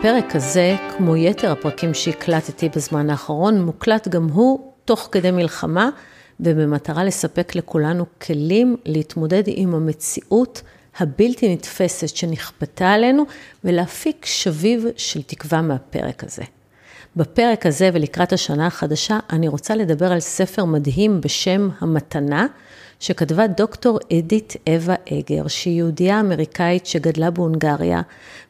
הפרק הזה, כמו יתר הפרקים שהקלטתי בזמן האחרון, מוקלט גם הוא תוך כדי מלחמה, ובמטרה לספק לכולנו כלים להתמודד עם המציאות הבלתי נתפסת שנכפתה עלינו, ולהפיק שביב של תקווה מהפרק הזה. בפרק הזה ולקראת השנה החדשה, אני רוצה לדבר על ספר מדהים בשם המתנה, שכתבה דוקטור אדית אווה אגר, שהיא יהודייה אמריקאית שגדלה בהונגריה,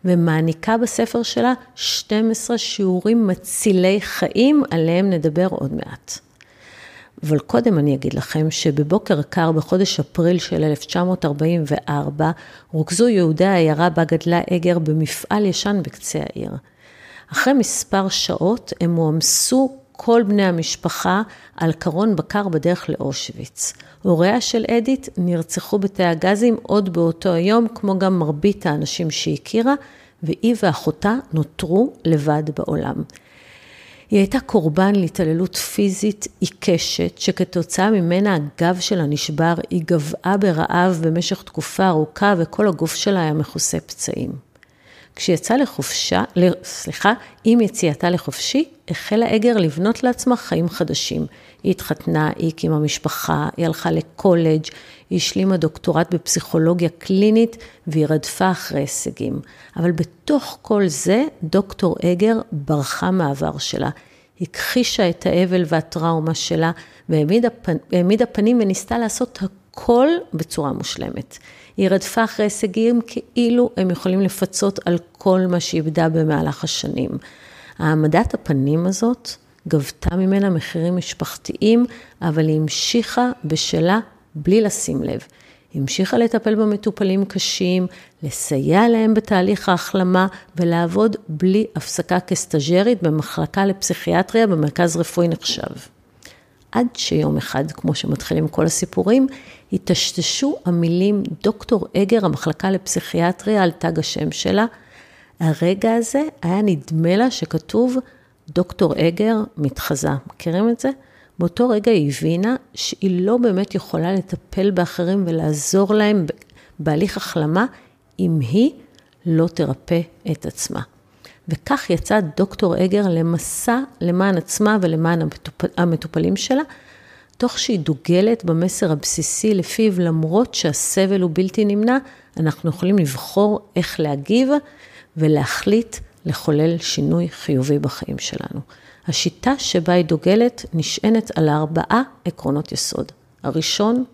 ומעניקה בספר שלה 12 שיעורים מצילי חיים, עליהם נדבר עוד מעט. אבל קודם אני אגיד לכם שבבוקר קר בחודש אפריל של 1944, רוכזו יהודי העיירה בה גדלה אגר במפעל ישן בקצה העיר. אחרי מספר שעות הם הועמסו כל בני המשפחה על קרון בקר בדרך לאושוויץ. הוריה של אדית נרצחו בתאי הגזים עוד באותו היום, כמו גם מרבית האנשים שהכירה, והיא ואחותה נותרו לבד בעולם. היא הייתה קורבן להתעללות פיזית עיקשת, שכתוצאה ממנה הגב שלה נשבר, היא גבעה ברעב במשך תקופה ארוכה וכל הגוף שלה היה מכוסה פצעים. כשיצאה לחופשה, סליחה, עם יציאתה לחופשי, החלה אגר לבנות לעצמה חיים חדשים. היא התחתנה, היא הקימה משפחה, היא הלכה לקולג', היא השלימה דוקטורט בפסיכולוגיה קלינית והיא רדפה אחרי הישגים. אבל בתוך כל זה, דוקטור אגר ברחה מהעבר שלה. הכחישה את האבל והטראומה שלה והעמידה פנים וניסתה לעשות הכל בצורה מושלמת. היא רדפה אחרי הישגים כאילו הם יכולים לפצות על כל מה שאיבדה במהלך השנים. העמדת הפנים הזאת גבתה ממנה מחירים משפחתיים, אבל היא המשיכה בשלה בלי לשים לב. היא המשיכה לטפל במטופלים קשים, לסייע להם בתהליך ההחלמה ולעבוד בלי הפסקה כסטאג'רית במחלקה לפסיכיאטריה במרכז רפואי נחשב. עד שיום אחד, כמו שמתחילים כל הסיפורים, היטשטשו המילים דוקטור אגר, המחלקה לפסיכיאטריה, על תג השם שלה. הרגע הזה היה נדמה לה שכתוב דוקטור אגר מתחזה. מכירים את זה? באותו רגע היא הבינה שהיא לא באמת יכולה לטפל באחרים ולעזור להם בהליך החלמה, אם היא לא תרפא את עצמה. וכך יצא דוקטור אגר למסע למען עצמה ולמען המטופלים שלה, תוך שהיא דוגלת במסר הבסיסי לפיו למרות שהסבל הוא בלתי נמנע, אנחנו יכולים לבחור איך להגיב ולהחליט לחולל שינוי חיובי בחיים שלנו. השיטה שבה היא דוגלת נשענת על ארבעה עקרונות יסוד. הראשון,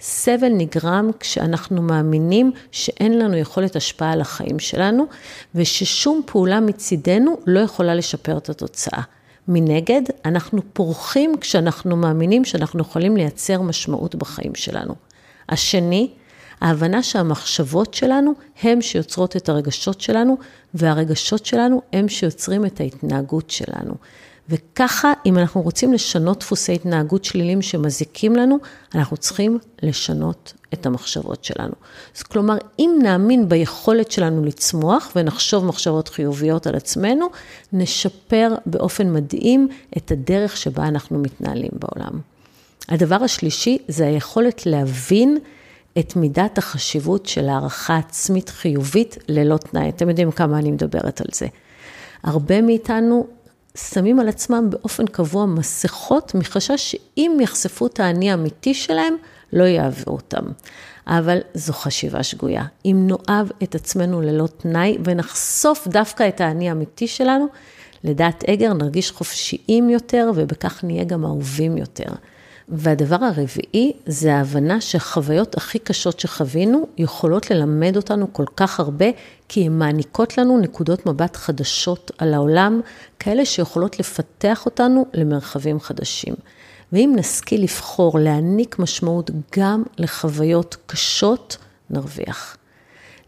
סבל נגרם כשאנחנו מאמינים שאין לנו יכולת השפעה על החיים שלנו, וששום פעולה מצידנו לא יכולה לשפר את התוצאה. מנגד, אנחנו פורחים כשאנחנו מאמינים שאנחנו יכולים לייצר משמעות בחיים שלנו. השני, ההבנה שהמחשבות שלנו הם שיוצרות את הרגשות שלנו, והרגשות שלנו הם שיוצרים את ההתנהגות שלנו. וככה, אם אנחנו רוצים לשנות דפוסי התנהגות שלילים שמזיקים לנו, אנחנו צריכים לשנות את המחשבות שלנו. אז כלומר, אם נאמין ביכולת שלנו לצמוח ונחשוב מחשבות חיוביות על עצמנו, נשפר באופן מדהים את הדרך שבה אנחנו מתנהלים בעולם. הדבר השלישי זה היכולת להבין את מידת החשיבות של הערכה עצמית חיובית ללא תנאי. אתם יודעים כמה אני מדברת על זה. הרבה מאיתנו שמים על עצמם באופן קבוע מסכות מחשש שאם יחשפו את האני האמיתי שלהם, לא יאהבו אותם. אבל זו חשיבה שגויה. אם נאהב את עצמנו ללא תנאי ונחשוף דווקא את האני האמיתי שלנו, לדעת אגר נרגיש חופשיים יותר ובכך נהיה גם אהובים יותר. והדבר הרביעי זה ההבנה שהחוויות הכי קשות שחווינו יכולות ללמד אותנו כל כך הרבה, כי הן מעניקות לנו נקודות מבט חדשות על העולם, כאלה שיכולות לפתח אותנו למרחבים חדשים. ואם נשכיל לבחור להעניק משמעות גם לחוויות קשות, נרוויח.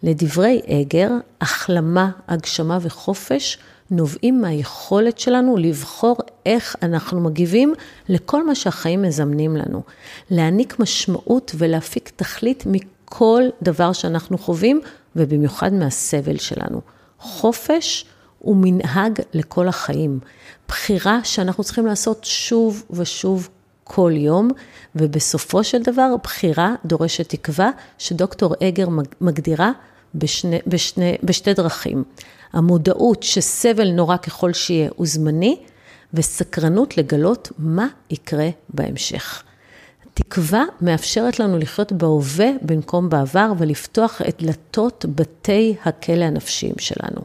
לדברי אגר, החלמה, הגשמה וחופש נובעים מהיכולת שלנו לבחור איך אנחנו מגיבים לכל מה שהחיים מזמנים לנו. להעניק משמעות ולהפיק תכלית מכל דבר שאנחנו חווים, ובמיוחד מהסבל שלנו. חופש הוא מנהג לכל החיים. בחירה שאנחנו צריכים לעשות שוב ושוב כל יום, ובסופו של דבר בחירה דורשת תקווה, שדוקטור אגר מגדירה בשני, בשני, בשתי דרכים. המודעות שסבל נורא ככל שיהיה הוא זמני, וסקרנות לגלות מה יקרה בהמשך. תקווה מאפשרת לנו לחיות בהווה במקום בעבר ולפתוח את דלתות בתי הכלא הנפשיים שלנו.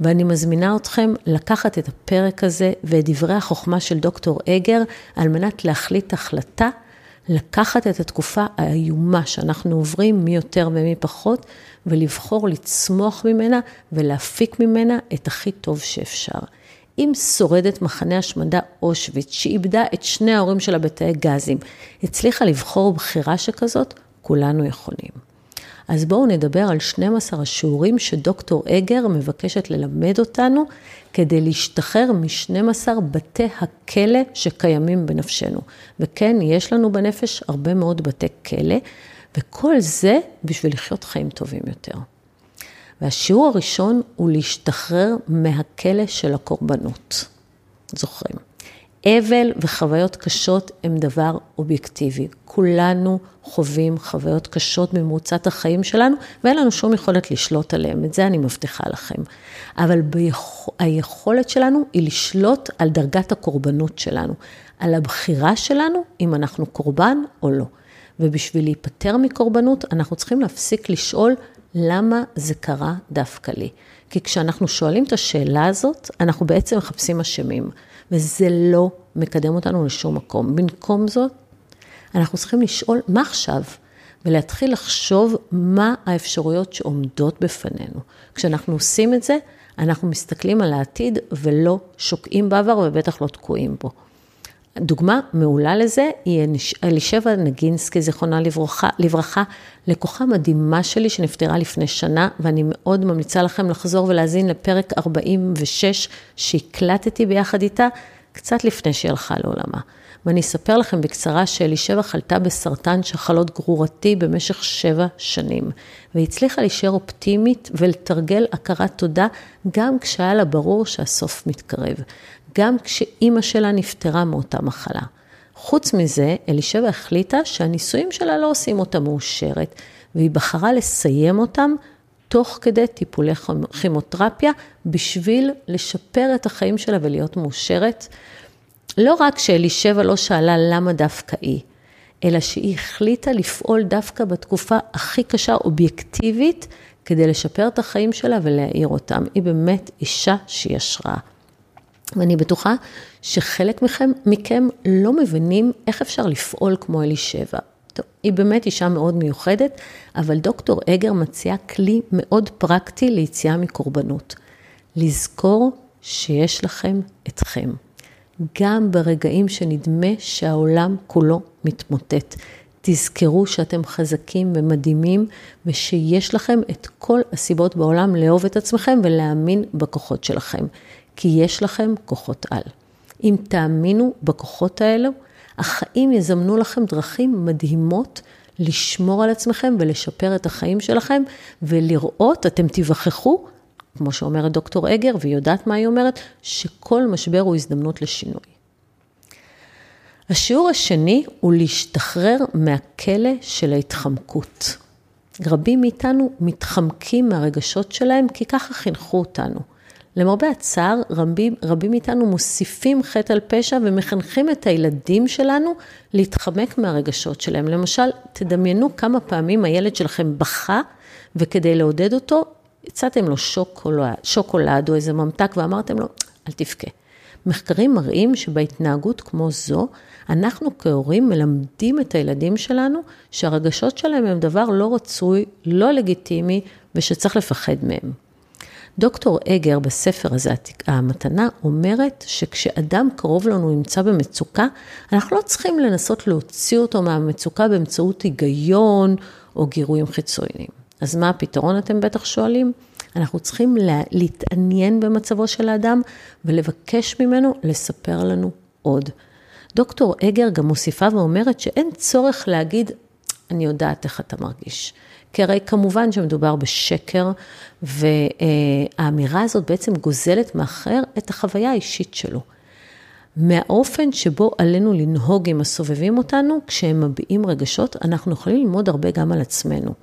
ואני מזמינה אתכם לקחת את הפרק הזה ואת דברי החוכמה של דוקטור אגר על מנת להחליט החלטה, לקחת את התקופה האיומה שאנחנו עוברים, מי יותר ומי פחות, ולבחור לצמוח ממנה ולהפיק ממנה את הכי טוב שאפשר. אם שורדת מחנה השמדה אושוויץ, שאיבדה את שני ההורים שלה בתאי גזים, הצליחה לבחור בחירה שכזאת, כולנו יכולים. אז בואו נדבר על 12 השיעורים שדוקטור אגר מבקשת ללמד אותנו כדי להשתחרר מ-12 בתי הכלא שקיימים בנפשנו. וכן, יש לנו בנפש הרבה מאוד בתי כלא, וכל זה בשביל לחיות חיים טובים יותר. והשיעור הראשון הוא להשתחרר מהכלא של הקורבנות. זוכרים? אבל וחוויות קשות הם דבר אובייקטיבי. כולנו חווים חוויות קשות במרוצת החיים שלנו, ואין לנו שום יכולת לשלוט עליהם, את זה אני מבטיחה לכם. אבל ביכ... היכולת שלנו היא לשלוט על דרגת הקורבנות שלנו, על הבחירה שלנו אם אנחנו קורבן או לא. ובשביל להיפטר מקורבנות, אנחנו צריכים להפסיק לשאול למה זה קרה דווקא לי. כי כשאנחנו שואלים את השאלה הזאת, אנחנו בעצם מחפשים אשמים. וזה לא מקדם אותנו לשום מקום. במקום זאת, אנחנו צריכים לשאול מה עכשיו, ולהתחיל לחשוב מה האפשרויות שעומדות בפנינו. כשאנחנו עושים את זה, אנחנו מסתכלים על העתיד ולא שוקעים בעבר ובטח לא תקועים בו. דוגמה מעולה לזה היא אלישבע נגינסקי, זיכרונה לברכה, לברכה, לקוחה מדהימה שלי שנפטרה לפני שנה, ואני מאוד ממליצה לכם לחזור ולהאזין לפרק 46 שהקלטתי ביחד איתה, קצת לפני שהיא הלכה לעולמה. ואני אספר לכם בקצרה שאלישבע חלתה בסרטן שחלות גרורתי במשך שבע שנים, והיא הצליחה להישאר אופטימית ולתרגל הכרת תודה גם כשהיה לה ברור שהסוף מתקרב. גם כשאימא שלה נפטרה מאותה מחלה. חוץ מזה, אלישבע החליטה שהניסויים שלה לא עושים אותה מאושרת, והיא בחרה לסיים אותם תוך כדי טיפולי כימותרפיה, בשביל לשפר את החיים שלה ולהיות מאושרת. לא רק שאלישבע לא שאלה למה דווקא היא, אלא שהיא החליטה לפעול דווקא בתקופה הכי קשה, אובייקטיבית, כדי לשפר את החיים שלה ולהאיר אותם. היא באמת אישה שהיא השראה. ואני בטוחה שחלק מכם, מכם לא מבינים איך אפשר לפעול כמו אלישבע. היא באמת אישה מאוד מיוחדת, אבל דוקטור אגר מציעה כלי מאוד פרקטי ליציאה מקורבנות. לזכור שיש לכם אתכם. גם ברגעים שנדמה שהעולם כולו מתמוטט. תזכרו שאתם חזקים ומדהימים ושיש לכם את כל הסיבות בעולם לאהוב את עצמכם ולהאמין בכוחות שלכם. כי יש לכם כוחות על. אם תאמינו בכוחות האלו, החיים יזמנו לכם דרכים מדהימות לשמור על עצמכם ולשפר את החיים שלכם, ולראות, אתם תיווכחו, כמו שאומרת דוקטור אגר, והיא יודעת מה היא אומרת, שכל משבר הוא הזדמנות לשינוי. השיעור השני הוא להשתחרר מהכלא של ההתחמקות. רבים מאיתנו מתחמקים מהרגשות שלהם כי ככה חינכו אותנו. למרבה הצער, רבים, רבים מאיתנו מוסיפים חטא על פשע ומחנכים את הילדים שלנו להתחמק מהרגשות שלהם. למשל, תדמיינו כמה פעמים הילד שלכם בכה, וכדי לעודד אותו, הצעתם לו שוקולד, שוקולד או איזה ממתק ואמרתם לו, אל תבכה. מחקרים מראים שבהתנהגות כמו זו, אנחנו כהורים מלמדים את הילדים שלנו שהרגשות שלהם הם דבר לא רצוי, לא לגיטימי ושצריך לפחד מהם. דוקטור אגר בספר הזה, המתנה, אומרת שכשאדם קרוב לנו נמצא במצוקה, אנחנו לא צריכים לנסות להוציא אותו מהמצוקה באמצעות היגיון או גירויים חיצוניים. אז מה הפתרון, אתם בטח שואלים? אנחנו צריכים לה, להתעניין במצבו של האדם ולבקש ממנו לספר לנו עוד. דוקטור אגר גם מוסיפה ואומרת שאין צורך להגיד, אני יודעת איך אתה מרגיש. כי הרי כמובן שמדובר בשקר, והאמירה הזאת בעצם גוזלת מאחר את החוויה האישית שלו. מהאופן שבו עלינו לנהוג עם הסובבים אותנו, כשהם מביעים רגשות, אנחנו יכולים ללמוד הרבה גם על עצמנו.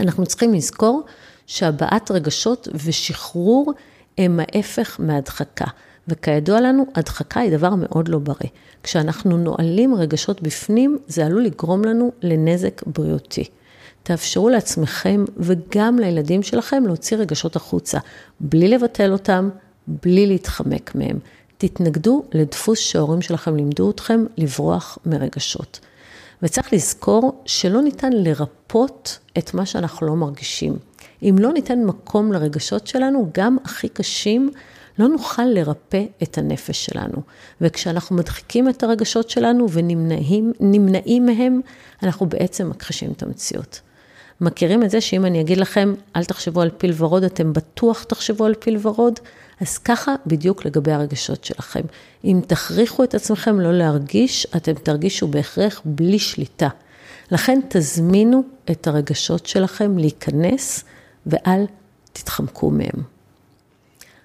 אנחנו צריכים לזכור שהבעת רגשות ושחרור הם ההפך מהדחקה. וכידוע לנו, הדחקה היא דבר מאוד לא בריא. כשאנחנו נועלים רגשות בפנים, זה עלול לגרום לנו לנזק בריאותי. תאפשרו לעצמכם וגם לילדים שלכם להוציא רגשות החוצה, בלי לבטל אותם, בלי להתחמק מהם. תתנגדו לדפוס שההורים שלכם לימדו אתכם לברוח מרגשות. וצריך לזכור שלא ניתן לרפות את מה שאנחנו לא מרגישים. אם לא ניתן מקום לרגשות שלנו, גם הכי קשים, לא נוכל לרפא את הנפש שלנו. וכשאנחנו מדחיקים את הרגשות שלנו ונמנעים מהם, אנחנו בעצם מכחישים את המציאות. מכירים את זה שאם אני אגיד לכם, אל תחשבו על פיל ורוד, אתם בטוח תחשבו על פיל ורוד? אז ככה בדיוק לגבי הרגשות שלכם. אם תכריחו את עצמכם לא להרגיש, אתם תרגישו בהכרח בלי שליטה. לכן תזמינו את הרגשות שלכם להיכנס ואל תתחמקו מהם.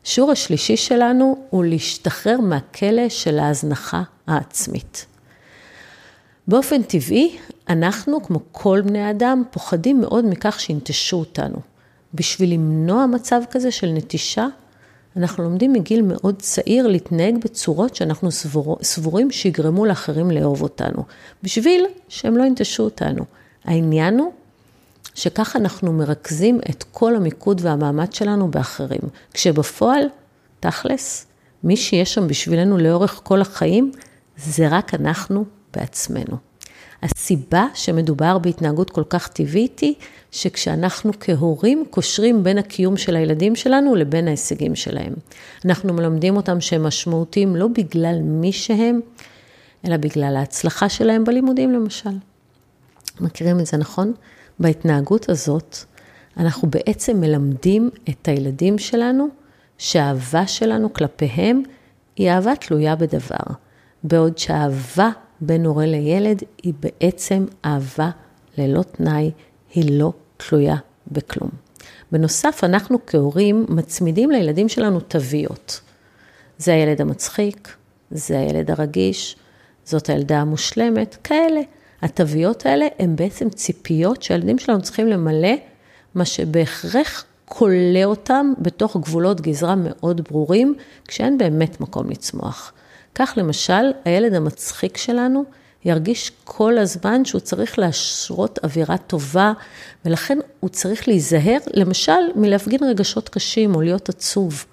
השיעור השלישי שלנו הוא להשתחרר מהכלא של ההזנחה העצמית. באופן טבעי, אנחנו, כמו כל בני אדם, פוחדים מאוד מכך שינטשו אותנו. בשביל למנוע מצב כזה של נטישה, אנחנו לומדים מגיל מאוד צעיר להתנהג בצורות שאנחנו סבור, סבורים שיגרמו לאחרים לאהוב אותנו, בשביל שהם לא ינטשו אותנו. העניין הוא שככה אנחנו מרכזים את כל המיקוד והמאמץ שלנו באחרים, כשבפועל, תכלס, מי שיש שם בשבילנו לאורך כל החיים, זה רק אנחנו בעצמנו. הסיבה שמדובר בהתנהגות כל כך טבעית היא שכשאנחנו כהורים קושרים בין הקיום של הילדים שלנו לבין ההישגים שלהם. אנחנו מלמדים אותם שהם משמעותיים לא בגלל מי שהם, אלא בגלל ההצלחה שלהם בלימודים למשל. מכירים את זה, נכון? בהתנהגות הזאת, אנחנו בעצם מלמדים את הילדים שלנו שהאהבה שלנו כלפיהם היא אהבה תלויה בדבר, בעוד שהאהבה בין הורה לילד היא בעצם אהבה ללא תנאי, היא לא תלויה בכלום. בנוסף, אנחנו כהורים מצמידים לילדים שלנו תוויות. זה הילד המצחיק, זה הילד הרגיש, זאת הילדה המושלמת, כאלה. התוויות האלה הן בעצם ציפיות שהילדים שלנו צריכים למלא, מה שבהכרח כולא אותם בתוך גבולות גזרה מאוד ברורים, כשאין באמת מקום לצמוח. כך למשל, הילד המצחיק שלנו ירגיש כל הזמן שהוא צריך להשרות אווירה טובה, ולכן הוא צריך להיזהר, למשל, מלהפגין רגשות קשים או להיות עצוב.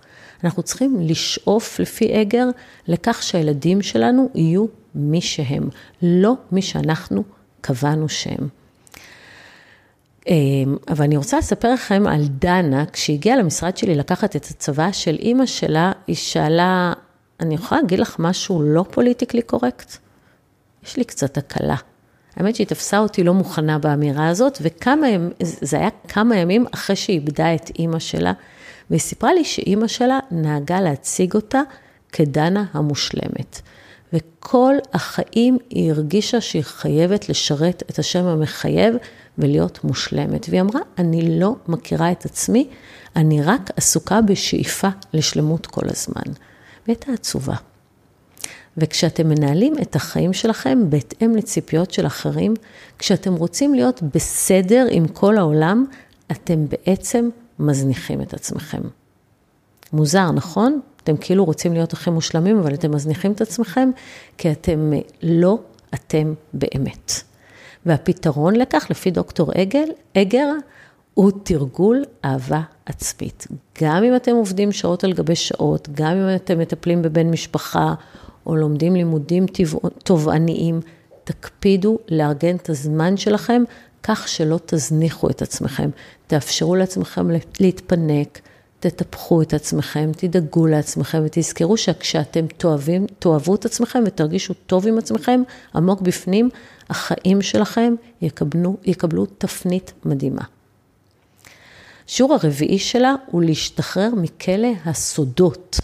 אנחנו צריכים לשאוף לפי אגר לכך שהילדים שלנו יהיו מי שהם, לא מי שאנחנו קבענו שהם. אמ, אבל אני רוצה לספר לכם על דנה, כשהיא הגיעה למשרד שלי לקחת את הצבא של אימא שלה, היא שאלה, אני יכולה להגיד לך משהו לא פוליטיקלי קורקט? יש לי קצת הקלה. האמת שהיא תפסה אותי לא מוכנה באמירה הזאת, וכמה ימים, זה היה כמה ימים אחרי שהיא איבדה את אימא שלה, והיא סיפרה לי שאימא שלה נהגה להציג אותה כדנה המושלמת. וכל החיים היא הרגישה שהיא חייבת לשרת את השם המחייב ולהיות מושלמת. והיא אמרה, אני לא מכירה את עצמי, אני רק עסוקה בשאיפה לשלמות כל הזמן. והייתה עצובה. וכשאתם מנהלים את החיים שלכם בהתאם לציפיות של אחרים, כשאתם רוצים להיות בסדר עם כל העולם, אתם בעצם מזניחים את עצמכם. מוזר, נכון? אתם כאילו רוצים להיות הכי מושלמים, אבל אתם מזניחים את עצמכם, כי אתם לא אתם באמת. והפתרון לכך, לפי דוקטור אגל, אגר, הוא תרגול אהבה עצמית. גם אם אתם עובדים שעות על גבי שעות, גם אם אתם מטפלים בבן משפחה, או לומדים לימודים תובעניים, תקפידו לארגן את הזמן שלכם כך שלא תזניחו את עצמכם. תאפשרו לעצמכם להתפנק, תטפחו את עצמכם, תדאגו לעצמכם ותזכרו שכשאתם תאהבים, תאהבו את עצמכם ותרגישו טוב עם עצמכם, עמוק בפנים, החיים שלכם יקבלו, יקבלו תפנית מדהימה. השיעור הרביעי שלה הוא להשתחרר מכלא הסודות.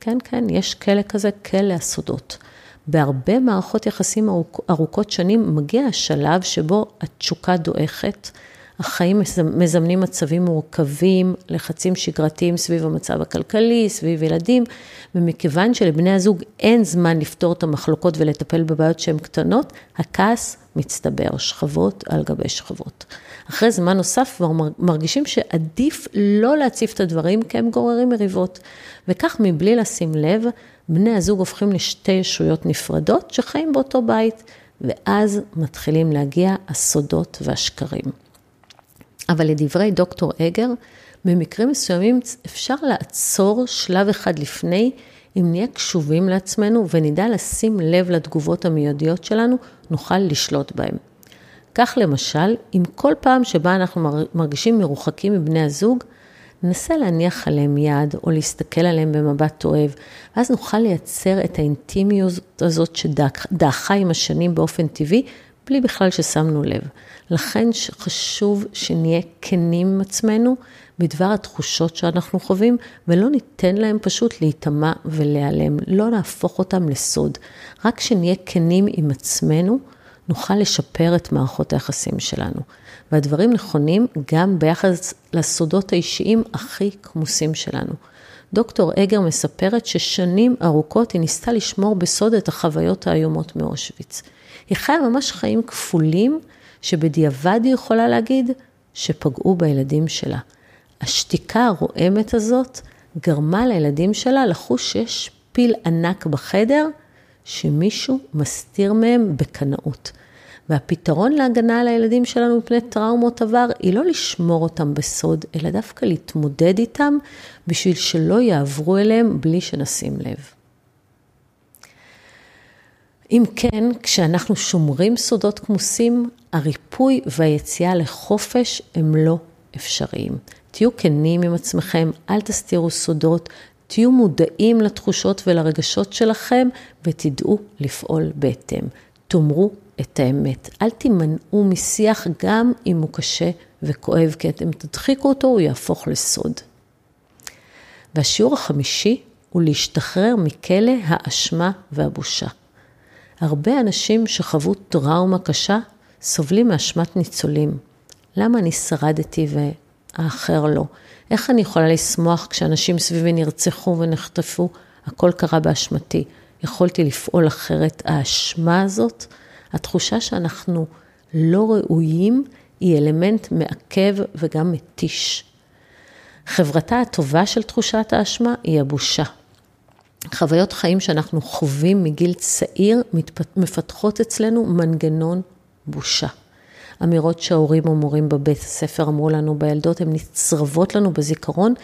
כן, כן, יש כלא כזה, כלא הסודות. בהרבה מערכות יחסים ארוכות שנים מגיע השלב שבו התשוקה דועכת, החיים מזמנים מצבים מורכבים, לחצים שגרתיים סביב המצב הכלכלי, סביב ילדים, ומכיוון שלבני הזוג אין זמן לפתור את המחלוקות ולטפל בבעיות שהן קטנות, הכעס מצטבר, שכבות על גבי שכבות. אחרי זמן נוסף כבר מרגישים שעדיף לא להציף את הדברים כי הם גוררים מריבות. וכך מבלי לשים לב, בני הזוג הופכים לשתי ישויות נפרדות שחיים באותו בית, ואז מתחילים להגיע הסודות והשקרים. אבל לדברי דוקטור אגר, במקרים מסוימים אפשר לעצור שלב אחד לפני, אם נהיה קשובים לעצמנו ונדע לשים לב לתגובות המיידיות שלנו, נוכל לשלוט בהם. כך למשל, אם כל פעם שבה אנחנו מרגישים מרוחקים מבני הזוג, ננסה להניח עליהם יד או להסתכל עליהם במבט אוהב, ואז נוכל לייצר את האינטימיות הזאת שדעכה עם השנים באופן טבעי, בלי בכלל ששמנו לב. לכן חשוב שנהיה כנים עם עצמנו בדבר התחושות שאנחנו חווים, ולא ניתן להם פשוט להיטמע ולהיעלם, לא להפוך אותם לסוד. רק שנהיה כנים עם עצמנו, נוכל לשפר את מערכות היחסים שלנו. והדברים נכונים גם ביחס לסודות האישיים הכי כמוסים שלנו. דוקטור אגר מספרת ששנים ארוכות היא ניסתה לשמור בסוד את החוויות האיומות מאושוויץ. היא חיה ממש חיים כפולים, שבדיעבד היא יכולה להגיד שפגעו בילדים שלה. השתיקה הרועמת הזאת גרמה לילדים שלה לחוש שיש פיל ענק בחדר, שמישהו מסתיר מהם בקנאות. והפתרון להגנה על הילדים שלנו מפני טראומות עבר, היא לא לשמור אותם בסוד, אלא דווקא להתמודד איתם, בשביל שלא יעברו אליהם בלי שנשים לב. אם כן, כשאנחנו שומרים סודות כמוסים, הריפוי והיציאה לחופש הם לא אפשריים. תהיו כנים עם עצמכם, אל תסתירו סודות, תהיו מודעים לתחושות ולרגשות שלכם ותדעו לפעול בהתאם. תאמרו את האמת. אל תימנעו משיח גם אם הוא קשה וכואב, כי אתם תדחיקו אותו, הוא יהפוך לסוד. והשיעור החמישי הוא להשתחרר מכלא האשמה והבושה. הרבה אנשים שחוו טראומה קשה סובלים מאשמת ניצולים. למה אני שרדתי והאחר לא? איך אני יכולה לשמוח כשאנשים סביבי נרצחו ונחטפו? הכל קרה באשמתי. יכולתי לפעול אחרת. האשמה הזאת, התחושה שאנחנו לא ראויים, היא אלמנט מעכב וגם מתיש. חברתה הטובה של תחושת האשמה היא הבושה. חוויות חיים שאנחנו חווים מגיל צעיר מפתחות אצלנו מנגנון בושה. אמירות שההורים או מורים בבית הספר אמרו לנו בילדות, הן נצרבות לנו בזיכרון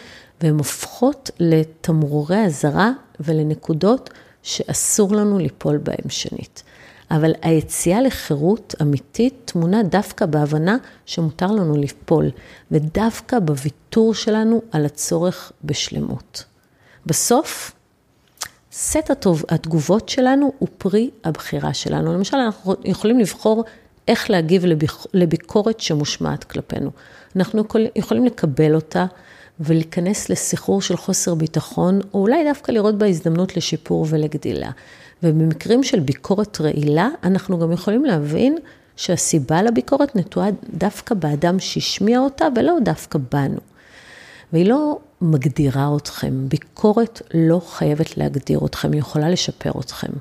והן הופכות לתמרורי אזהרה ולנקודות שאסור לנו ליפול בהן שנית. אבל היציאה לחירות אמיתית טמונה דווקא בהבנה שמותר לנו ליפול, ודווקא בוויתור שלנו על הצורך בשלמות. בסוף, סט התגובות שלנו הוא פרי הבחירה שלנו. למשל, אנחנו יכולים לבחור איך להגיב לביקורת שמושמעת כלפינו. אנחנו יכולים לקבל אותה ולהיכנס לסחרור של חוסר ביטחון, או אולי דווקא לראות בה הזדמנות לשיפור ולגדילה. ובמקרים של ביקורת רעילה, אנחנו גם יכולים להבין שהסיבה לביקורת נטועה דווקא באדם שהשמיע אותה ולא דווקא בנו. והיא לא מגדירה אתכם, ביקורת לא חייבת להגדיר אתכם, היא יכולה לשפר אתכם.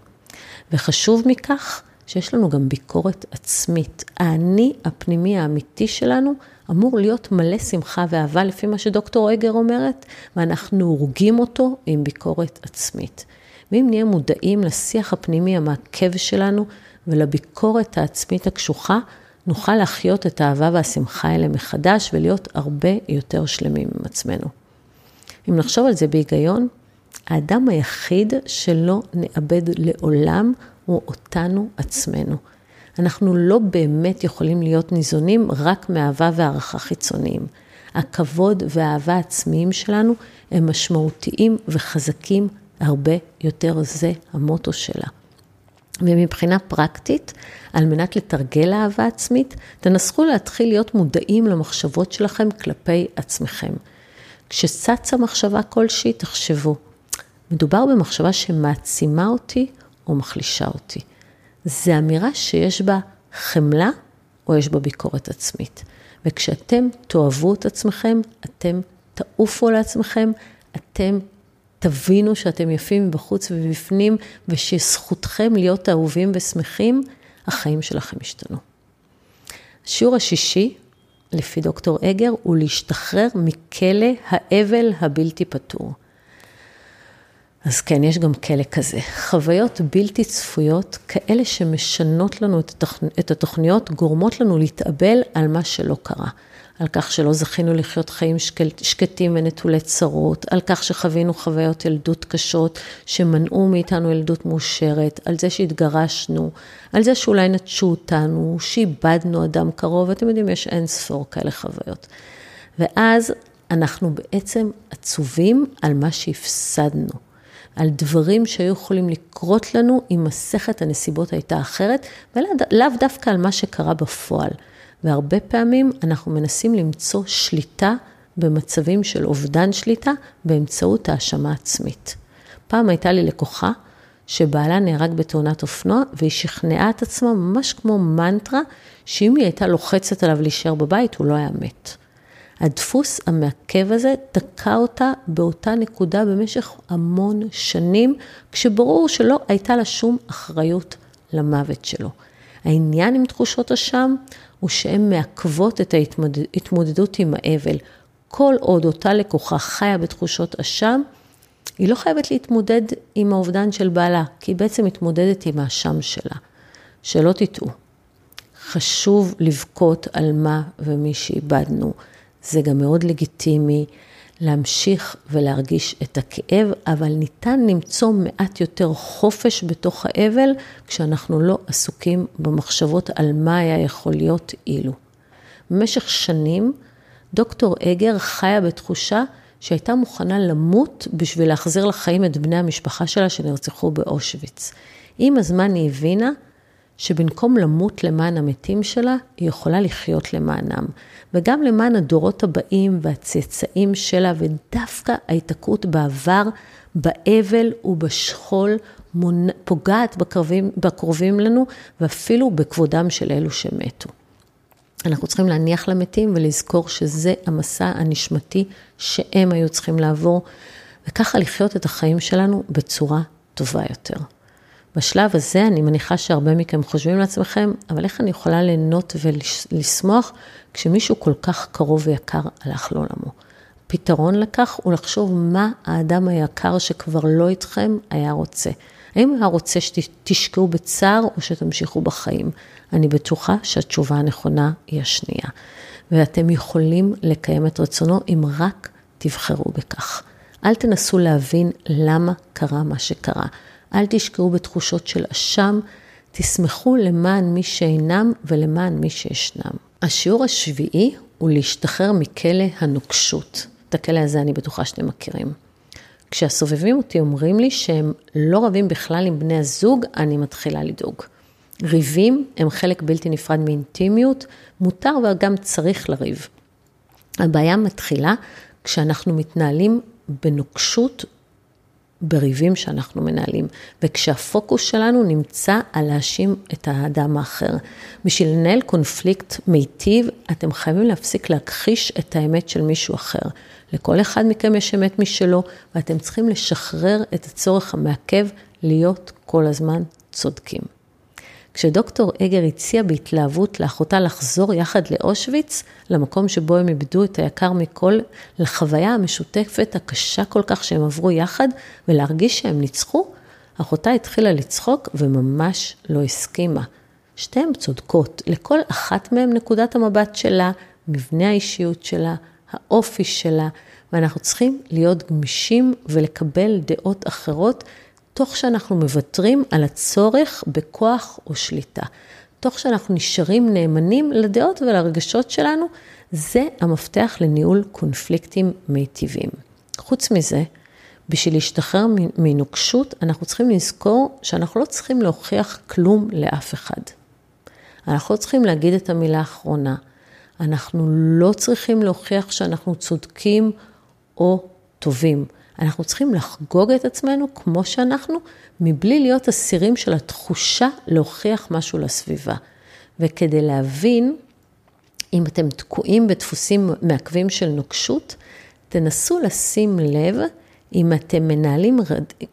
וחשוב מכך, שיש לנו גם ביקורת עצמית. האני הפנימי האמיתי שלנו אמור להיות מלא שמחה ואהבה, לפי מה שדוקטור אגר אומרת, ואנחנו הורגים אותו עם ביקורת עצמית. ואם נהיה מודעים לשיח הפנימי המעכב שלנו ולביקורת העצמית הקשוחה, נוכל להחיות את האהבה והשמחה האלה מחדש ולהיות הרבה יותר שלמים עם עצמנו. אם נחשוב על זה בהיגיון, האדם היחיד שלא נאבד לעולם הוא אותנו עצמנו. אנחנו לא באמת יכולים להיות ניזונים רק מאהבה והערכה חיצוניים. הכבוד והאהבה העצמיים שלנו הם משמעותיים וחזקים הרבה יותר, זה המוטו שלה. ומבחינה פרקטית, על מנת לתרגל אהבה עצמית, תנסחו להתחיל להיות מודעים למחשבות שלכם כלפי עצמכם. כשצצה מחשבה כלשהי, תחשבו, מדובר במחשבה שמעצימה אותי או מחלישה אותי. זו אמירה שיש בה חמלה או יש בה ביקורת עצמית. וכשאתם תאהבו את עצמכם, אתם תעופו לעצמכם, אתם תבינו שאתם יפים מבחוץ ובפנים, ושזכותכם להיות אהובים ושמחים, החיים שלכם ישתנו. השיעור השישי, לפי דוקטור אגר, הוא להשתחרר מכלא האבל הבלתי פתור. אז כן, יש גם כלא כזה. חוויות בלתי צפויות, כאלה שמשנות לנו את התוכניות, גורמות לנו להתאבל על מה שלא קרה. על כך שלא זכינו לחיות חיים שקטים ונטולי צרות, על כך שחווינו חוויות ילדות קשות שמנעו מאיתנו ילדות מאושרת, על זה שהתגרשנו, על זה שאולי נטשו אותנו, שאיבדנו אדם קרוב, אתם יודעים, יש אין ספור כאלה חוויות. ואז אנחנו בעצם עצובים על מה שהפסדנו. על דברים שהיו יכולים לקרות לנו אם מסכת הנסיבות הייתה אחרת, ולאו דווקא על מה שקרה בפועל. והרבה פעמים אנחנו מנסים למצוא שליטה במצבים של אובדן שליטה באמצעות האשמה עצמית. פעם הייתה לי לקוחה שבעלה נהרג בתאונת אופנוע, והיא שכנעה את עצמה ממש כמו מנטרה, שאם היא הייתה לוחצת עליו להישאר בבית, הוא לא היה מת. הדפוס המעכב הזה תקע אותה באותה נקודה במשך המון שנים, כשברור שלא הייתה לה שום אחריות למוות שלו. העניין עם תחושות אשם הוא שהן מעכבות את ההתמודדות עם האבל. כל עוד אותה לקוחה חיה בתחושות אשם, היא לא חייבת להתמודד עם האובדן של בעלה, כי היא בעצם מתמודדת עם האשם שלה. שלא תטעו, חשוב לבכות על מה ומי שאיבדנו. זה גם מאוד לגיטימי להמשיך ולהרגיש את הכאב, אבל ניתן למצוא מעט יותר חופש בתוך האבל, כשאנחנו לא עסוקים במחשבות על מה היה יכול להיות אילו. במשך שנים, דוקטור אגר חיה בתחושה שהייתה מוכנה למות בשביל להחזיר לחיים את בני המשפחה שלה שנרצחו באושוויץ. עם הזמן היא הבינה שבמקום למות למען המתים שלה, היא יכולה לחיות למענם. וגם למען הדורות הבאים והצאצאים שלה, ודווקא ההיתקעות בעבר, באבל ובשכול, פוגעת בקרבים, בקרובים לנו, ואפילו בכבודם של אלו שמתו. אנחנו צריכים להניח למתים ולזכור שזה המסע הנשמתי שהם היו צריכים לעבור, וככה לחיות את החיים שלנו בצורה טובה יותר. בשלב הזה אני מניחה שהרבה מכם חושבים לעצמכם, אבל איך אני יכולה ליהנות ולשמוח כשמישהו כל כך קרוב ויקר הלך לעולמו? פתרון לכך הוא לחשוב מה האדם היקר שכבר לא איתכם היה רוצה. האם היה רוצה שתשקעו בצער או שתמשיכו בחיים? אני בטוחה שהתשובה הנכונה היא השנייה. ואתם יכולים לקיים את רצונו אם רק תבחרו בכך. אל תנסו להבין למה קרה מה שקרה. אל תשקעו בתחושות של אשם, תשמחו למען מי שאינם ולמען מי שישנם. השיעור השביעי הוא להשתחרר מכלא הנוקשות. את הכלא הזה אני בטוחה שאתם מכירים. כשהסובבים אותי אומרים לי שהם לא רבים בכלל עם בני הזוג, אני מתחילה לדאוג. ריבים הם חלק בלתי נפרד מאינטימיות, מותר וגם צריך לריב. הבעיה מתחילה כשאנחנו מתנהלים בנוקשות בריבים שאנחנו מנהלים, וכשהפוקוס שלנו נמצא על להאשים את האדם האחר. בשביל לנהל קונפליקט מיטיב, אתם חייבים להפסיק להכחיש את האמת של מישהו אחר. לכל אחד מכם יש אמת משלו, ואתם צריכים לשחרר את הצורך המעכב להיות כל הזמן צודקים. כשדוקטור אגר הציע בהתלהבות לאחותה לחזור יחד לאושוויץ, למקום שבו הם איבדו את היקר מכל, לחוויה המשותפת הקשה כל כך שהם עברו יחד, ולהרגיש שהם ניצחו, אחותה התחילה לצחוק וממש לא הסכימה. שתיהן צודקות, לכל אחת מהן נקודת המבט שלה, מבנה האישיות שלה, האופי שלה, ואנחנו צריכים להיות גמישים ולקבל דעות אחרות תוך שאנחנו מוותרים על הצורך בכוח או שליטה. תוך שאנחנו נשארים נאמנים לדעות ולרגשות שלנו, זה המפתח לניהול קונפליקטים מיטיבים. חוץ מזה, בשביל להשתחרר מנוקשות, אנחנו צריכים לזכור שאנחנו לא צריכים להוכיח כלום לאף אחד. אנחנו לא צריכים להגיד את המילה האחרונה. אנחנו לא צריכים להוכיח שאנחנו צודקים או טובים. אנחנו צריכים לחגוג את עצמנו כמו שאנחנו, מבלי להיות אסירים של התחושה להוכיח משהו לסביבה. וכדי להבין אם אתם תקועים בדפוסים מעכבים של נוקשות, תנסו לשים לב אם אתם מנהלים,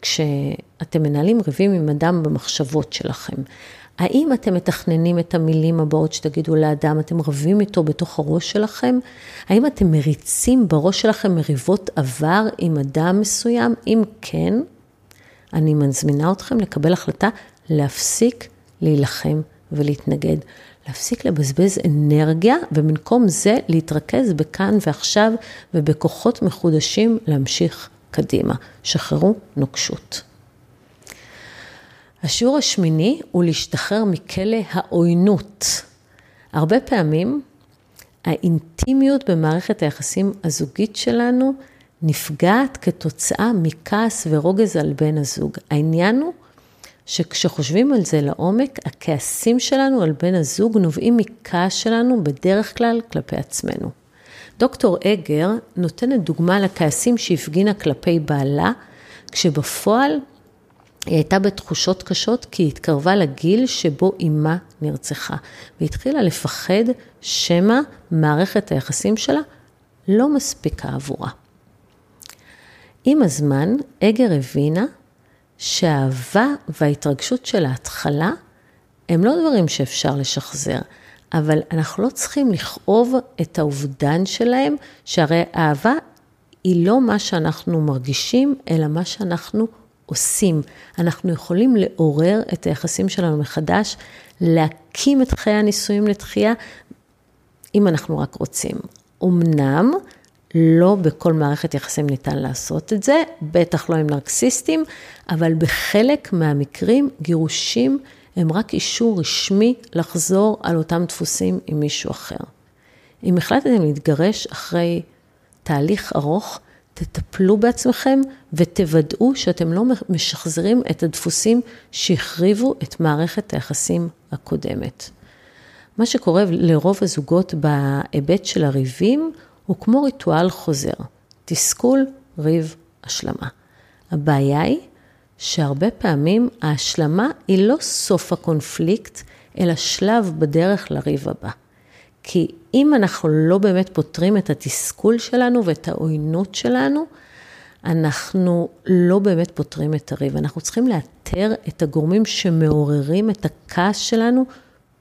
כשאתם מנהלים ריבים עם אדם במחשבות שלכם. האם אתם מתכננים את המילים הבאות שתגידו לאדם, אתם רבים איתו בתוך הראש שלכם? האם אתם מריצים בראש שלכם מריבות עבר עם אדם מסוים? אם כן, אני מזמינה אתכם לקבל החלטה להפסיק להילחם ולהתנגד. להפסיק לבזבז אנרגיה, ובמקום זה להתרכז בכאן ועכשיו ובכוחות מחודשים להמשיך קדימה. שחררו נוקשות. השיעור השמיני הוא להשתחרר מכלא העוינות. הרבה פעמים האינטימיות במערכת היחסים הזוגית שלנו נפגעת כתוצאה מכעס ורוגז על בן הזוג. העניין הוא שכשחושבים על זה לעומק, הכעסים שלנו על בן הזוג נובעים מכעס שלנו בדרך כלל כלפי עצמנו. דוקטור אגר נותנת דוגמה לכעסים שהפגינה כלפי בעלה, כשבפועל היא הייתה בתחושות קשות כי היא התקרבה לגיל שבו אימה נרצחה, והתחילה לפחד שמא מערכת היחסים שלה לא מספיקה עבורה. עם הזמן, אגר הבינה שהאהבה וההתרגשות של ההתחלה הם לא דברים שאפשר לשחזר, אבל אנחנו לא צריכים לכאוב את האובדן שלהם, שהרי אהבה היא לא מה שאנחנו מרגישים, אלא מה שאנחנו עושים. אנחנו יכולים לעורר את היחסים שלנו מחדש, להקים את חיי הנישואים לתחייה, אם אנחנו רק רוצים. אמנם, לא בכל מערכת יחסים ניתן לעשות את זה, בטח לא עם נרקסיסטים, אבל בחלק מהמקרים גירושים הם רק אישור רשמי לחזור על אותם דפוסים עם מישהו אחר. אם החלטתם להתגרש אחרי תהליך ארוך, תטפלו בעצמכם ותוודאו שאתם לא משחזרים את הדפוסים שהחריבו את מערכת היחסים הקודמת. מה שקורה לרוב הזוגות בהיבט של הריבים, הוא כמו ריטואל חוזר, תסכול, ריב, השלמה. הבעיה היא שהרבה פעמים ההשלמה היא לא סוף הקונפליקט, אלא שלב בדרך לריב הבא. כי אם אנחנו לא באמת פותרים את התסכול שלנו ואת העוינות שלנו, אנחנו לא באמת פותרים את הריב. אנחנו צריכים לאתר את הגורמים שמעוררים את הכעס שלנו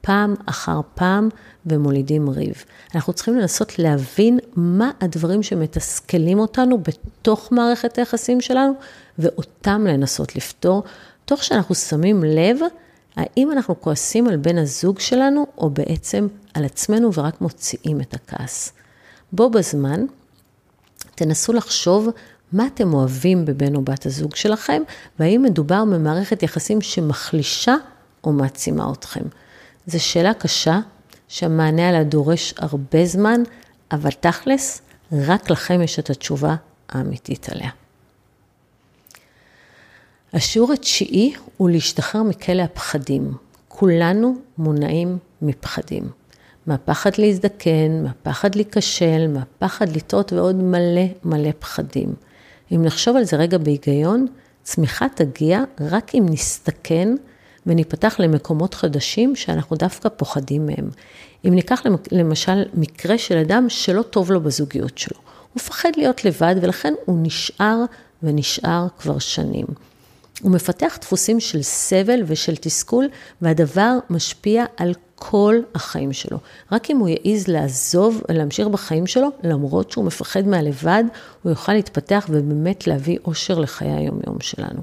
פעם אחר פעם ומולידים ריב. אנחנו צריכים לנסות להבין מה הדברים שמתסכלים אותנו בתוך מערכת היחסים שלנו, ואותם לנסות לפתור, תוך שאנחנו שמים לב האם אנחנו כועסים על בן הזוג שלנו, או בעצם על עצמנו ורק מוציאים את הכעס. בו בזמן, תנסו לחשוב מה אתם אוהבים בבן או בת הזוג שלכם, והאם מדובר במערכת יחסים שמחלישה או מעצימה אתכם. זו שאלה קשה, שהמענה עליה דורש הרבה זמן, אבל תכלס, רק לכם יש את התשובה האמיתית עליה. השיעור התשיעי הוא להשתחרר מכלא הפחדים. כולנו מונעים מפחדים. מהפחד להזדקן, מהפחד להיכשל, מהפחד לטעות ועוד מלא מלא פחדים. אם נחשוב על זה רגע בהיגיון, צמיחה תגיע רק אם נסתכן וניפתח למקומות חדשים שאנחנו דווקא פוחדים מהם. אם ניקח למשל מקרה של אדם שלא טוב לו בזוגיות שלו, הוא מפחד להיות לבד ולכן הוא נשאר ונשאר כבר שנים. הוא מפתח דפוסים של סבל ושל תסכול, והדבר משפיע על כל החיים שלו. רק אם הוא יעז לעזוב ולהמשיך בחיים שלו, למרות שהוא מפחד מהלבד, הוא יוכל להתפתח ובאמת להביא אושר לחיי היום-יום שלנו.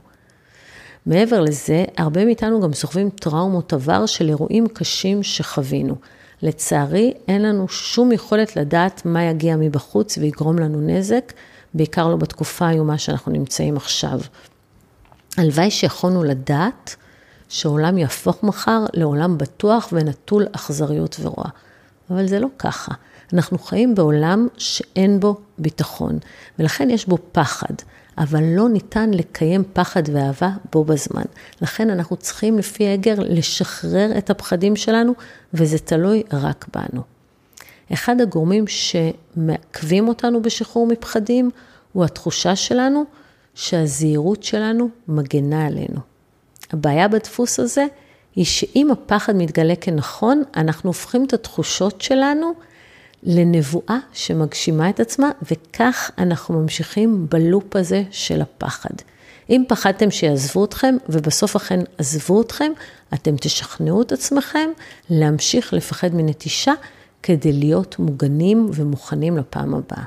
מעבר לזה, הרבה מאיתנו גם סוחבים טראומות עבר של אירועים קשים שחווינו. לצערי, אין לנו שום יכולת לדעת מה יגיע מבחוץ ויגרום לנו נזק, בעיקר לא בתקופה האיומה שאנחנו נמצאים עכשיו. הלוואי שיכולנו לדעת שהעולם יהפוך מחר לעולם בטוח ונטול אכזריות ורוע. אבל זה לא ככה. אנחנו חיים בעולם שאין בו ביטחון, ולכן יש בו פחד, אבל לא ניתן לקיים פחד ואהבה בו בזמן. לכן אנחנו צריכים, לפי אגר, לשחרר את הפחדים שלנו, וזה תלוי רק בנו. אחד הגורמים שמעכבים אותנו בשחרור מפחדים, הוא התחושה שלנו שהזהירות שלנו מגנה עלינו. הבעיה בדפוס הזה היא שאם הפחד מתגלה כנכון, אנחנו הופכים את התחושות שלנו לנבואה שמגשימה את עצמה, וכך אנחנו ממשיכים בלופ הזה של הפחד. אם פחדתם שיעזבו אתכם, ובסוף אכן עזבו אתכם, אתם תשכנעו את עצמכם להמשיך לפחד מנטישה כדי להיות מוגנים ומוכנים לפעם הבאה.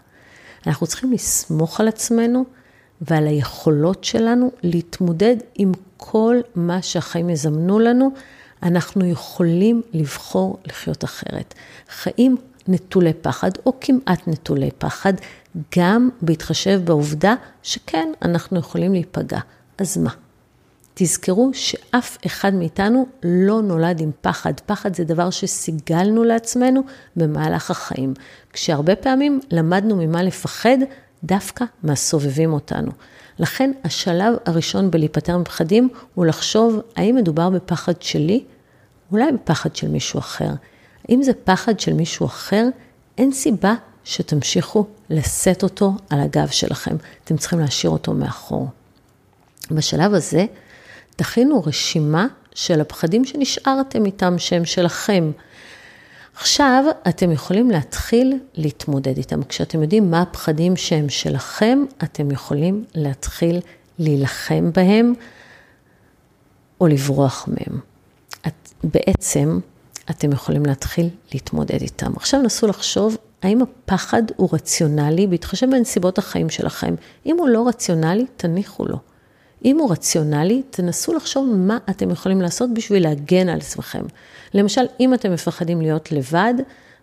אנחנו צריכים לסמוך על עצמנו ועל היכולות שלנו להתמודד עם כל מה שהחיים יזמנו לנו. אנחנו יכולים לבחור לחיות אחרת. חיים נטולי פחד, או כמעט נטולי פחד, גם בהתחשב בעובדה שכן, אנחנו יכולים להיפגע. אז מה? תזכרו שאף אחד מאיתנו לא נולד עם פחד. פחד זה דבר שסיגלנו לעצמנו במהלך החיים. כשהרבה פעמים למדנו ממה לפחד, דווקא מהסובבים אותנו. לכן השלב הראשון בלהיפטר מפחדים הוא לחשוב האם מדובר בפחד שלי, אולי בפחד של מישהו אחר. אם זה פחד של מישהו אחר, אין סיבה שתמשיכו לשאת אותו על הגב שלכם. אתם צריכים להשאיר אותו מאחור. בשלב הזה, תכינו רשימה של הפחדים שנשארתם איתם, שהם שלכם. עכשיו אתם יכולים להתחיל להתמודד איתם. כשאתם יודעים מה הפחדים שהם שלכם, אתם יכולים להתחיל להילחם בהם או לברוח מהם. את, בעצם אתם יכולים להתחיל להתמודד איתם. עכשיו נסו לחשוב האם הפחד הוא רציונלי בהתחשב בנסיבות החיים שלכם. אם הוא לא רציונלי, תניחו לו. אם הוא רציונלי, תנסו לחשוב מה אתם יכולים לעשות בשביל להגן על עצמכם. למשל, אם אתם מפחדים להיות לבד,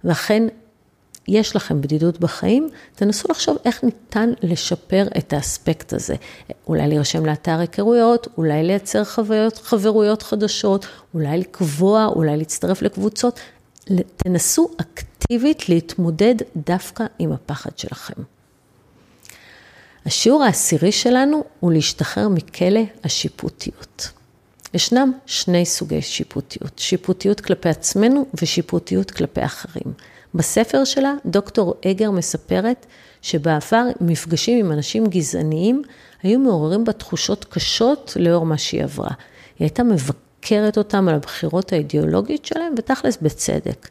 ואכן יש לכם בדידות בחיים, תנסו לחשוב איך ניתן לשפר את האספקט הזה. אולי להירשם לאתר היכרויות, אולי לייצר חוויות, חברויות חדשות, אולי לקבוע, אולי להצטרף לקבוצות. תנסו אקטיבית להתמודד דווקא עם הפחד שלכם. השיעור העשירי שלנו הוא להשתחרר מכלא השיפוטיות. ישנם שני סוגי שיפוטיות, שיפוטיות כלפי עצמנו ושיפוטיות כלפי אחרים. בספר שלה, דוקטור אגר מספרת שבעבר מפגשים עם אנשים גזעניים היו מעוררים בה תחושות קשות לאור מה שהיא עברה. היא הייתה מבקרת אותם על הבחירות האידיאולוגיות שלהם, ותכלס בצדק.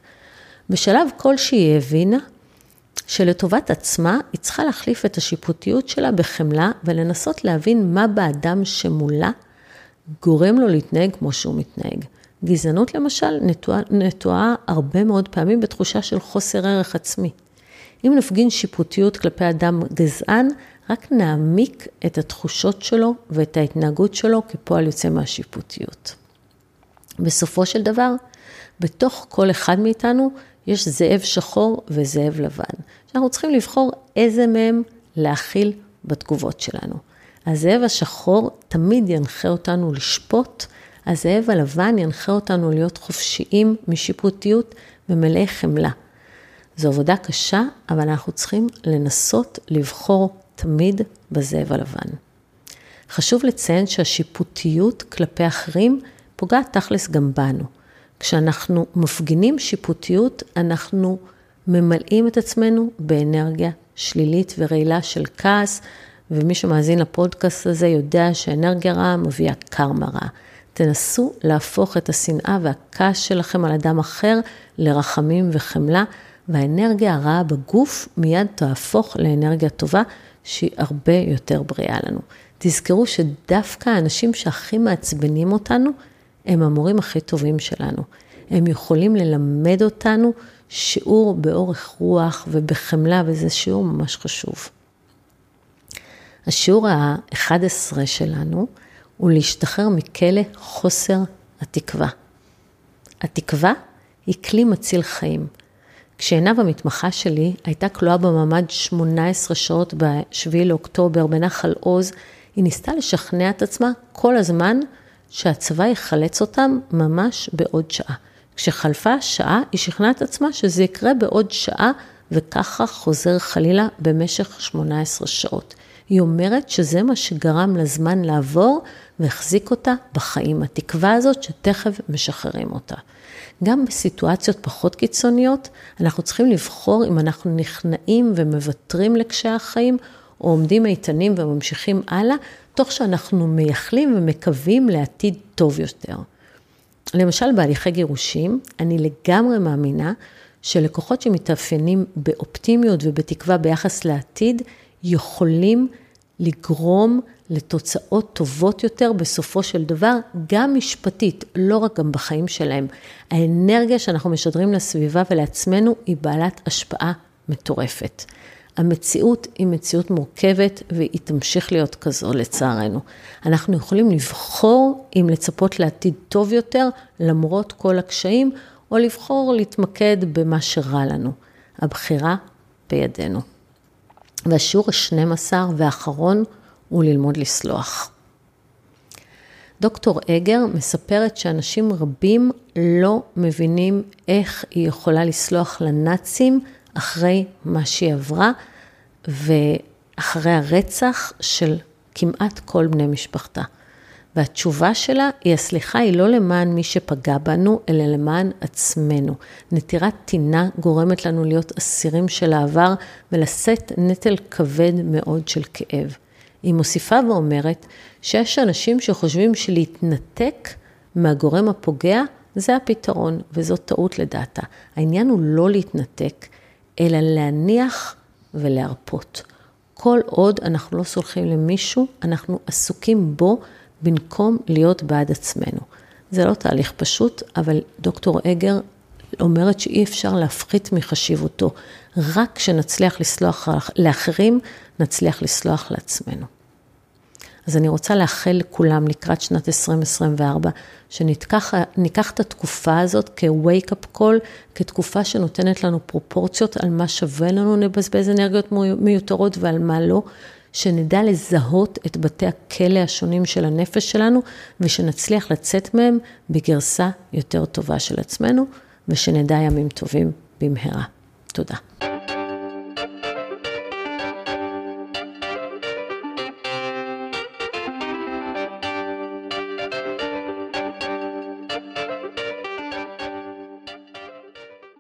בשלב כלשהי היא הבינה שלטובת עצמה היא צריכה להחליף את השיפוטיות שלה בחמלה ולנסות להבין מה באדם שמולה גורם לו להתנהג כמו שהוא מתנהג. גזענות למשל נטועה, נטועה הרבה מאוד פעמים בתחושה של חוסר ערך עצמי. אם נפגין שיפוטיות כלפי אדם גזען, רק נעמיק את התחושות שלו ואת ההתנהגות שלו כפועל יוצא מהשיפוטיות. בסופו של דבר, בתוך כל אחד מאיתנו יש זאב שחור וזאב לבן, שאנחנו צריכים לבחור איזה מהם להכיל בתגובות שלנו. הזאב השחור תמיד ינחה אותנו לשפוט, הזאב הלבן ינחה אותנו להיות חופשיים משיפוטיות ומלאי חמלה. זו עבודה קשה, אבל אנחנו צריכים לנסות לבחור תמיד בזאב הלבן. חשוב לציין שהשיפוטיות כלפי אחרים פוגעת תכלס גם בנו. כשאנחנו מפגינים שיפוטיות, אנחנו ממלאים את עצמנו באנרגיה שלילית ורעילה של כעס, ומי שמאזין לפודקאסט הזה יודע שאנרגיה רעה מביאה קרמה רעה. תנסו להפוך את השנאה והכעס שלכם על אדם אחר לרחמים וחמלה, והאנרגיה הרעה בגוף מיד תהפוך לאנרגיה טובה שהיא הרבה יותר בריאה לנו. תזכרו שדווקא האנשים שהכי מעצבנים אותנו, הם המורים הכי טובים שלנו. הם יכולים ללמד אותנו שיעור באורך רוח ובחמלה, וזה שיעור ממש חשוב. השיעור ה-11 שלנו הוא להשתחרר מכלא חוסר התקווה. התקווה היא כלי מציל חיים. כשעינב המתמחה שלי הייתה כלואה בממ"ד 18 שעות ב-7 לאוקטובר בנחל עוז, היא ניסתה לשכנע את עצמה כל הזמן שהצבא יחלץ אותם ממש בעוד שעה. כשחלפה השעה, היא שכנעה את עצמה שזה יקרה בעוד שעה, וככה חוזר חלילה במשך 18 שעות. היא אומרת שזה מה שגרם לזמן לעבור והחזיק אותה בחיים. התקווה הזאת שתכף משחררים אותה. גם בסיטואציות פחות קיצוניות, אנחנו צריכים לבחור אם אנחנו נכנעים ומוותרים לקשי החיים, או עומדים איתנים וממשיכים הלאה, תוך שאנחנו מייחלים ומקווים לעתיד טוב יותר. למשל, בהליכי גירושים, אני לגמרי מאמינה שלקוחות שמתאפיינים באופטימיות ובתקווה ביחס לעתיד, יכולים לגרום לתוצאות טובות יותר בסופו של דבר, גם משפטית, לא רק גם בחיים שלהם. האנרגיה שאנחנו משדרים לסביבה ולעצמנו היא בעלת השפעה מטורפת. המציאות היא מציאות מורכבת והיא תמשיך להיות כזו לצערנו. אנחנו יכולים לבחור אם לצפות לעתיד טוב יותר למרות כל הקשיים, או לבחור להתמקד במה שרע לנו. הבחירה בידינו. והשיעור ה-12 והאחרון הוא ללמוד לסלוח. דוקטור אגר מספרת שאנשים רבים לא מבינים איך היא יכולה לסלוח לנאצים אחרי מה שהיא עברה, ואחרי הרצח של כמעט כל בני משפחתה. והתשובה שלה היא, הסליחה היא לא למען מי שפגע בנו, אלא למען עצמנו. נטירת טינה גורמת לנו להיות אסירים של העבר ולשאת נטל כבד מאוד של כאב. היא מוסיפה ואומרת שיש אנשים שחושבים שלהתנתק מהגורם הפוגע זה הפתרון, וזאת טעות לדעתה. העניין הוא לא להתנתק, אלא להניח ולהרפות. כל עוד אנחנו לא סולחים למישהו, אנחנו עסוקים בו במקום להיות בעד עצמנו. זה לא תהליך פשוט, אבל דוקטור אגר אומרת שאי אפשר להפחית מחשיבותו. רק כשנצליח לסלוח לאחרים, נצליח לסלוח לעצמנו. אז אני רוצה לאחל לכולם לקראת שנת 2024, שניקח את התקופה הזאת כ-wake up call, כתקופה שנותנת לנו פרופורציות על מה שווה לנו לבזבז אנרגיות מיותרות ועל מה לא, שנדע לזהות את בתי הכלא השונים של הנפש שלנו, ושנצליח לצאת מהם בגרסה יותר טובה של עצמנו, ושנדע ימים טובים במהרה. תודה.